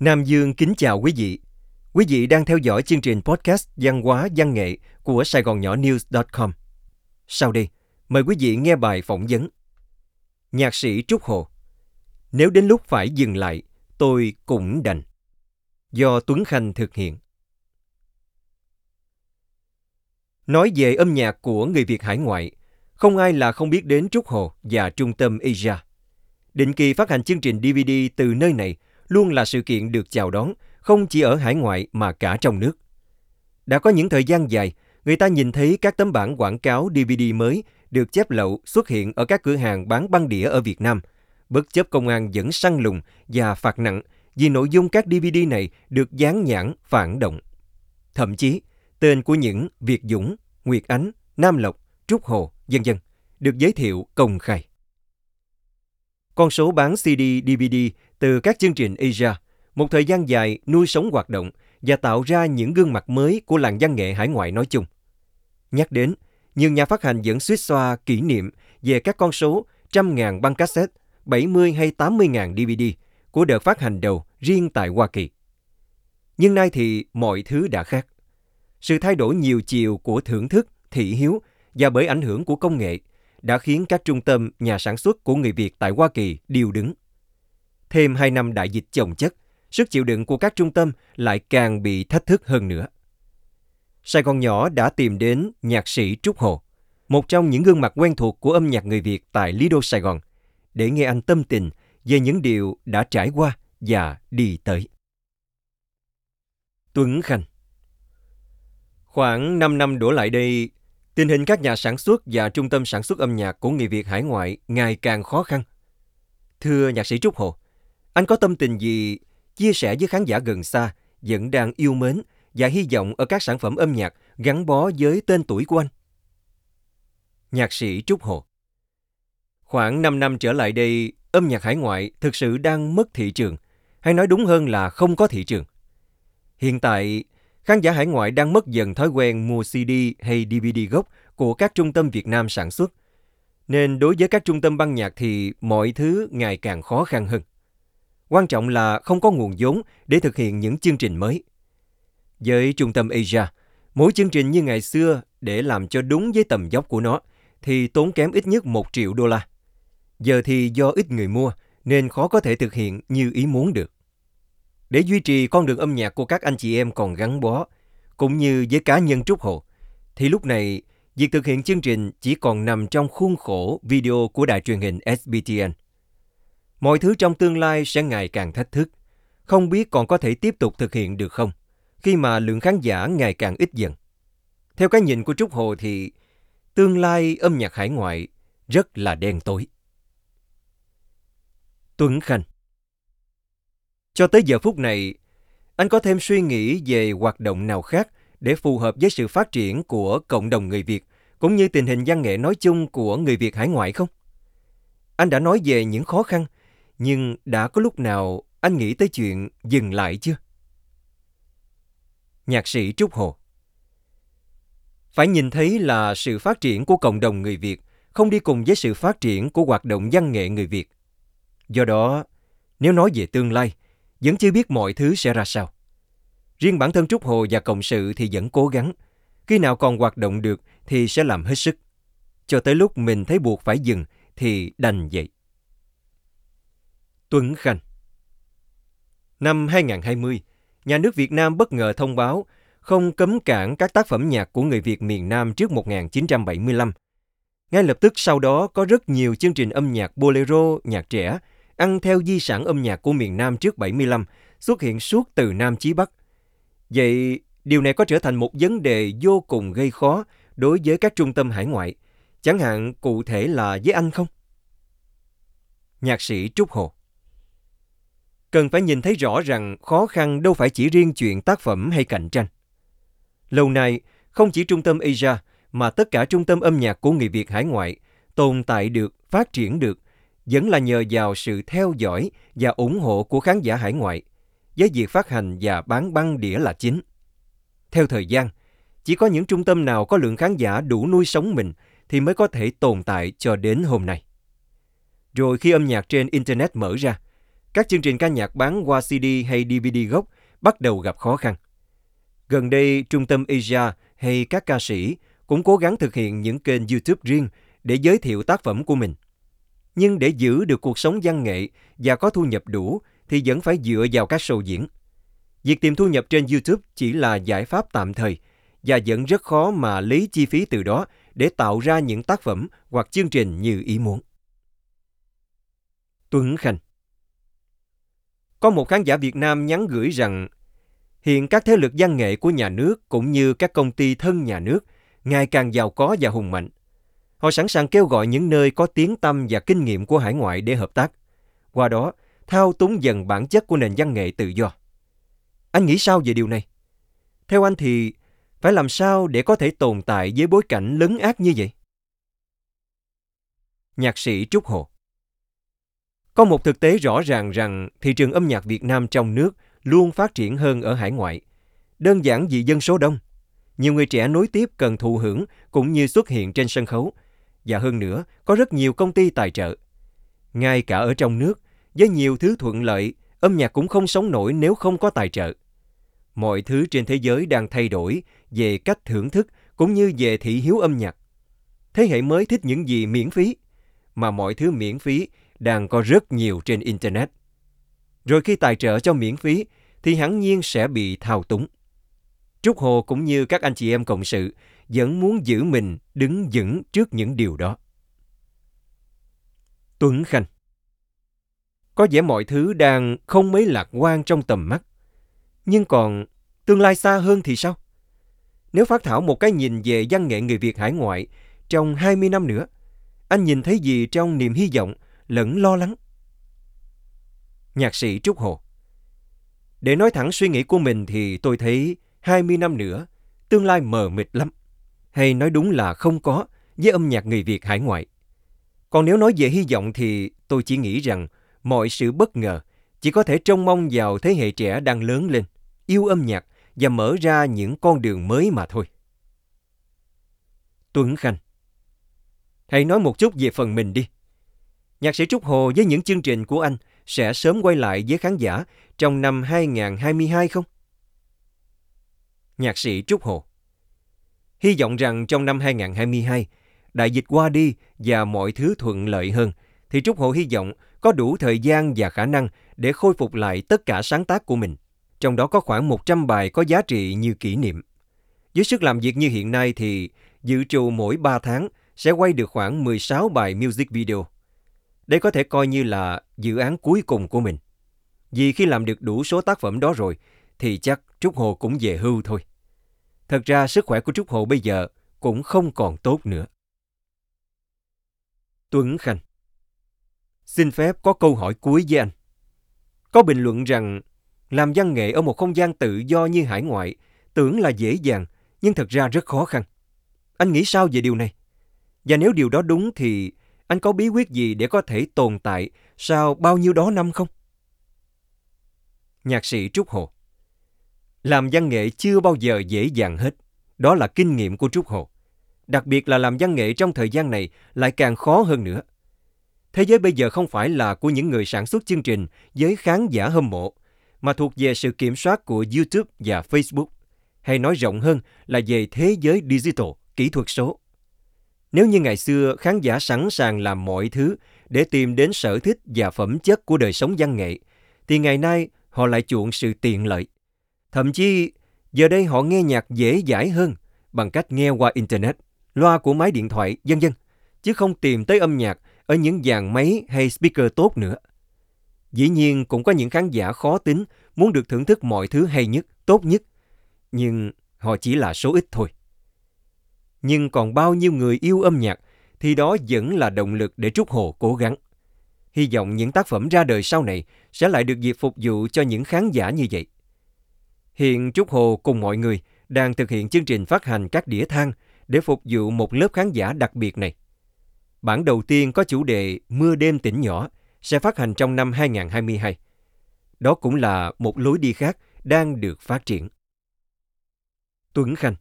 Nam Dương kính chào quý vị. Quý vị đang theo dõi chương trình podcast Văn hóa văn nghệ của Sài Gòn Nhỏ News.com. Sau đây, mời quý vị nghe bài phỏng vấn. Nhạc sĩ Trúc Hồ Nếu đến lúc phải dừng lại, tôi cũng đành. Do Tuấn Khanh thực hiện. Nói về âm nhạc của người Việt hải ngoại, không ai là không biết đến Trúc Hồ và Trung tâm Asia. Định kỳ phát hành chương trình DVD từ nơi này luôn là sự kiện được chào đón, không chỉ ở hải ngoại mà cả trong nước. Đã có những thời gian dài, người ta nhìn thấy các tấm bản quảng cáo DVD mới được chép lậu xuất hiện ở các cửa hàng bán băng đĩa ở Việt Nam, bất chấp công an vẫn săn lùng và phạt nặng vì nội dung các DVD này được dán nhãn phản động. Thậm chí, tên của những Việt Dũng, Nguyệt Ánh, Nam Lộc, Trúc Hồ, vân vân được giới thiệu công khai. Con số bán CD, DVD từ các chương trình Asia, một thời gian dài nuôi sống hoạt động và tạo ra những gương mặt mới của làng văn nghệ hải ngoại nói chung. Nhắc đến, nhiều nhà phát hành vẫn suýt xoa kỷ niệm về các con số trăm ngàn băng cassette, 70 hay 80 ngàn DVD của đợt phát hành đầu riêng tại Hoa Kỳ. Nhưng nay thì mọi thứ đã khác. Sự thay đổi nhiều chiều của thưởng thức, thị hiếu và bởi ảnh hưởng của công nghệ đã khiến các trung tâm nhà sản xuất của người Việt tại Hoa Kỳ điều đứng. Thêm hai năm đại dịch chồng chất, sức chịu đựng của các trung tâm lại càng bị thách thức hơn nữa. Sài Gòn nhỏ đã tìm đến nhạc sĩ Trúc Hồ, một trong những gương mặt quen thuộc của âm nhạc người Việt tại Lido Sài Gòn, để nghe anh tâm tình về những điều đã trải qua và đi tới. Tuấn Khanh Khoảng 5 năm đổ lại đây, tình hình các nhà sản xuất và trung tâm sản xuất âm nhạc của người Việt hải ngoại ngày càng khó khăn. Thưa nhạc sĩ Trúc Hồ, anh có tâm tình gì chia sẻ với khán giả gần xa vẫn đang yêu mến và hy vọng ở các sản phẩm âm nhạc gắn bó với tên tuổi của anh? Nhạc sĩ Trúc Hồ Khoảng 5 năm trở lại đây, âm nhạc hải ngoại thực sự đang mất thị trường, hay nói đúng hơn là không có thị trường. Hiện tại, khán giả hải ngoại đang mất dần thói quen mua CD hay DVD gốc của các trung tâm Việt Nam sản xuất. Nên đối với các trung tâm băng nhạc thì mọi thứ ngày càng khó khăn hơn. Quan trọng là không có nguồn vốn để thực hiện những chương trình mới. Với trung tâm Asia, mỗi chương trình như ngày xưa để làm cho đúng với tầm dốc của nó thì tốn kém ít nhất 1 triệu đô la. Giờ thì do ít người mua nên khó có thể thực hiện như ý muốn được. Để duy trì con đường âm nhạc của các anh chị em còn gắn bó, cũng như với cá nhân Trúc Hồ, thì lúc này việc thực hiện chương trình chỉ còn nằm trong khuôn khổ video của đài truyền hình SBTN. Mọi thứ trong tương lai sẽ ngày càng thách thức, không biết còn có thể tiếp tục thực hiện được không, khi mà lượng khán giả ngày càng ít dần. Theo cái nhìn của Trúc Hồ thì tương lai âm nhạc hải ngoại rất là đen tối. Tuấn Khanh Cho tới giờ phút này, anh có thêm suy nghĩ về hoạt động nào khác để phù hợp với sự phát triển của cộng đồng người Việt, cũng như tình hình văn nghệ nói chung của người Việt hải ngoại không? Anh đã nói về những khó khăn, nhưng đã có lúc nào anh nghĩ tới chuyện dừng lại chưa? Nhạc sĩ Trúc Hồ Phải nhìn thấy là sự phát triển của cộng đồng người Việt không đi cùng với sự phát triển của hoạt động văn nghệ người Việt. Do đó, nếu nói về tương lai, vẫn chưa biết mọi thứ sẽ ra sao. Riêng bản thân Trúc Hồ và Cộng sự thì vẫn cố gắng. Khi nào còn hoạt động được thì sẽ làm hết sức. Cho tới lúc mình thấy buộc phải dừng thì đành vậy. Tuấn Khanh Năm 2020, nhà nước Việt Nam bất ngờ thông báo không cấm cản các tác phẩm nhạc của người Việt miền Nam trước 1975. Ngay lập tức sau đó có rất nhiều chương trình âm nhạc bolero, nhạc trẻ, ăn theo di sản âm nhạc của miền Nam trước 75, xuất hiện suốt từ Nam chí Bắc. Vậy điều này có trở thành một vấn đề vô cùng gây khó đối với các trung tâm hải ngoại, chẳng hạn cụ thể là với anh không? Nhạc sĩ Trúc Hồ Cần phải nhìn thấy rõ rằng khó khăn đâu phải chỉ riêng chuyện tác phẩm hay cạnh tranh. Lâu nay, không chỉ trung tâm Asia mà tất cả trung tâm âm nhạc của người Việt hải ngoại tồn tại được, phát triển được vẫn là nhờ vào sự theo dõi và ủng hộ của khán giả hải ngoại, với việc phát hành và bán băng đĩa là chính. Theo thời gian, chỉ có những trung tâm nào có lượng khán giả đủ nuôi sống mình thì mới có thể tồn tại cho đến hôm nay. Rồi khi âm nhạc trên Internet mở ra, các chương trình ca nhạc bán qua CD hay DVD gốc bắt đầu gặp khó khăn. Gần đây, Trung tâm Asia hay các ca sĩ cũng cố gắng thực hiện những kênh YouTube riêng để giới thiệu tác phẩm của mình. Nhưng để giữ được cuộc sống văn nghệ và có thu nhập đủ thì vẫn phải dựa vào các show diễn. Việc tìm thu nhập trên YouTube chỉ là giải pháp tạm thời và vẫn rất khó mà lấy chi phí từ đó để tạo ra những tác phẩm hoặc chương trình như ý muốn. Tuấn Khanh có một khán giả Việt Nam nhắn gửi rằng hiện các thế lực văn nghệ của nhà nước cũng như các công ty thân nhà nước ngày càng giàu có và hùng mạnh. Họ sẵn sàng kêu gọi những nơi có tiếng tâm và kinh nghiệm của hải ngoại để hợp tác. Qua đó, thao túng dần bản chất của nền văn nghệ tự do. Anh nghĩ sao về điều này? Theo anh thì phải làm sao để có thể tồn tại với bối cảnh lấn ác như vậy? Nhạc sĩ Trúc Hồ có một thực tế rõ ràng rằng thị trường âm nhạc Việt Nam trong nước luôn phát triển hơn ở hải ngoại. Đơn giản vì dân số đông. Nhiều người trẻ nối tiếp cần thụ hưởng cũng như xuất hiện trên sân khấu. Và hơn nữa, có rất nhiều công ty tài trợ. Ngay cả ở trong nước, với nhiều thứ thuận lợi, âm nhạc cũng không sống nổi nếu không có tài trợ. Mọi thứ trên thế giới đang thay đổi về cách thưởng thức cũng như về thị hiếu âm nhạc. Thế hệ mới thích những gì miễn phí, mà mọi thứ miễn phí đang có rất nhiều trên Internet. Rồi khi tài trợ cho miễn phí thì hẳn nhiên sẽ bị thao túng. Trúc Hồ cũng như các anh chị em cộng sự vẫn muốn giữ mình đứng vững trước những điều đó. Tuấn Khanh Có vẻ mọi thứ đang không mấy lạc quan trong tầm mắt. Nhưng còn tương lai xa hơn thì sao? Nếu phát thảo một cái nhìn về văn nghệ người Việt hải ngoại trong 20 năm nữa, anh nhìn thấy gì trong niềm hy vọng lẫn lo lắng? Nhạc sĩ Trúc Hồ Để nói thẳng suy nghĩ của mình thì tôi thấy 20 năm nữa, tương lai mờ mịt lắm. Hay nói đúng là không có với âm nhạc người Việt hải ngoại. Còn nếu nói về hy vọng thì tôi chỉ nghĩ rằng mọi sự bất ngờ chỉ có thể trông mong vào thế hệ trẻ đang lớn lên, yêu âm nhạc và mở ra những con đường mới mà thôi. Tuấn Khanh Hãy nói một chút về phần mình đi. Nhạc sĩ Trúc Hồ với những chương trình của anh sẽ sớm quay lại với khán giả trong năm 2022 không? Nhạc sĩ Trúc Hồ Hy vọng rằng trong năm 2022, đại dịch qua đi và mọi thứ thuận lợi hơn, thì Trúc Hồ hy vọng có đủ thời gian và khả năng để khôi phục lại tất cả sáng tác của mình. Trong đó có khoảng 100 bài có giá trị như kỷ niệm. Với sức làm việc như hiện nay thì dự trù mỗi 3 tháng sẽ quay được khoảng 16 bài music video. Đây có thể coi như là dự án cuối cùng của mình. Vì khi làm được đủ số tác phẩm đó rồi thì chắc Trúc Hồ cũng về hưu thôi. Thật ra sức khỏe của Trúc Hồ bây giờ cũng không còn tốt nữa. Tuấn Khanh Xin phép có câu hỏi cuối với anh. Có bình luận rằng làm văn nghệ ở một không gian tự do như hải ngoại tưởng là dễ dàng, nhưng thật ra rất khó khăn. Anh nghĩ sao về điều này? Và nếu điều đó đúng thì anh có bí quyết gì để có thể tồn tại sau bao nhiêu đó năm không? Nhạc sĩ Trúc Hồ Làm văn nghệ chưa bao giờ dễ dàng hết. Đó là kinh nghiệm của Trúc Hồ. Đặc biệt là làm văn nghệ trong thời gian này lại càng khó hơn nữa. Thế giới bây giờ không phải là của những người sản xuất chương trình với khán giả hâm mộ, mà thuộc về sự kiểm soát của YouTube và Facebook, hay nói rộng hơn là về thế giới digital, kỹ thuật số. Nếu như ngày xưa khán giả sẵn sàng làm mọi thứ để tìm đến sở thích và phẩm chất của đời sống văn nghệ, thì ngày nay họ lại chuộng sự tiện lợi. Thậm chí, giờ đây họ nghe nhạc dễ dãi hơn bằng cách nghe qua Internet, loa của máy điện thoại, vân vân, chứ không tìm tới âm nhạc ở những dàn máy hay speaker tốt nữa. Dĩ nhiên cũng có những khán giả khó tính muốn được thưởng thức mọi thứ hay nhất, tốt nhất, nhưng họ chỉ là số ít thôi. Nhưng còn bao nhiêu người yêu âm nhạc thì đó vẫn là động lực để Trúc Hồ cố gắng. Hy vọng những tác phẩm ra đời sau này sẽ lại được dịp phục vụ cho những khán giả như vậy. Hiện Trúc Hồ cùng mọi người đang thực hiện chương trình phát hành các đĩa than để phục vụ một lớp khán giả đặc biệt này. Bản đầu tiên có chủ đề Mưa đêm tỉnh nhỏ sẽ phát hành trong năm 2022. Đó cũng là một lối đi khác đang được phát triển. Tuấn Khanh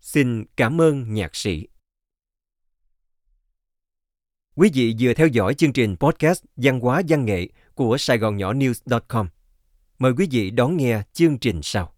Xin cảm ơn nhạc sĩ. Quý vị vừa theo dõi chương trình podcast Văn hóa văn nghệ của Sài Gòn Nhỏ News.com. Mời quý vị đón nghe chương trình sau.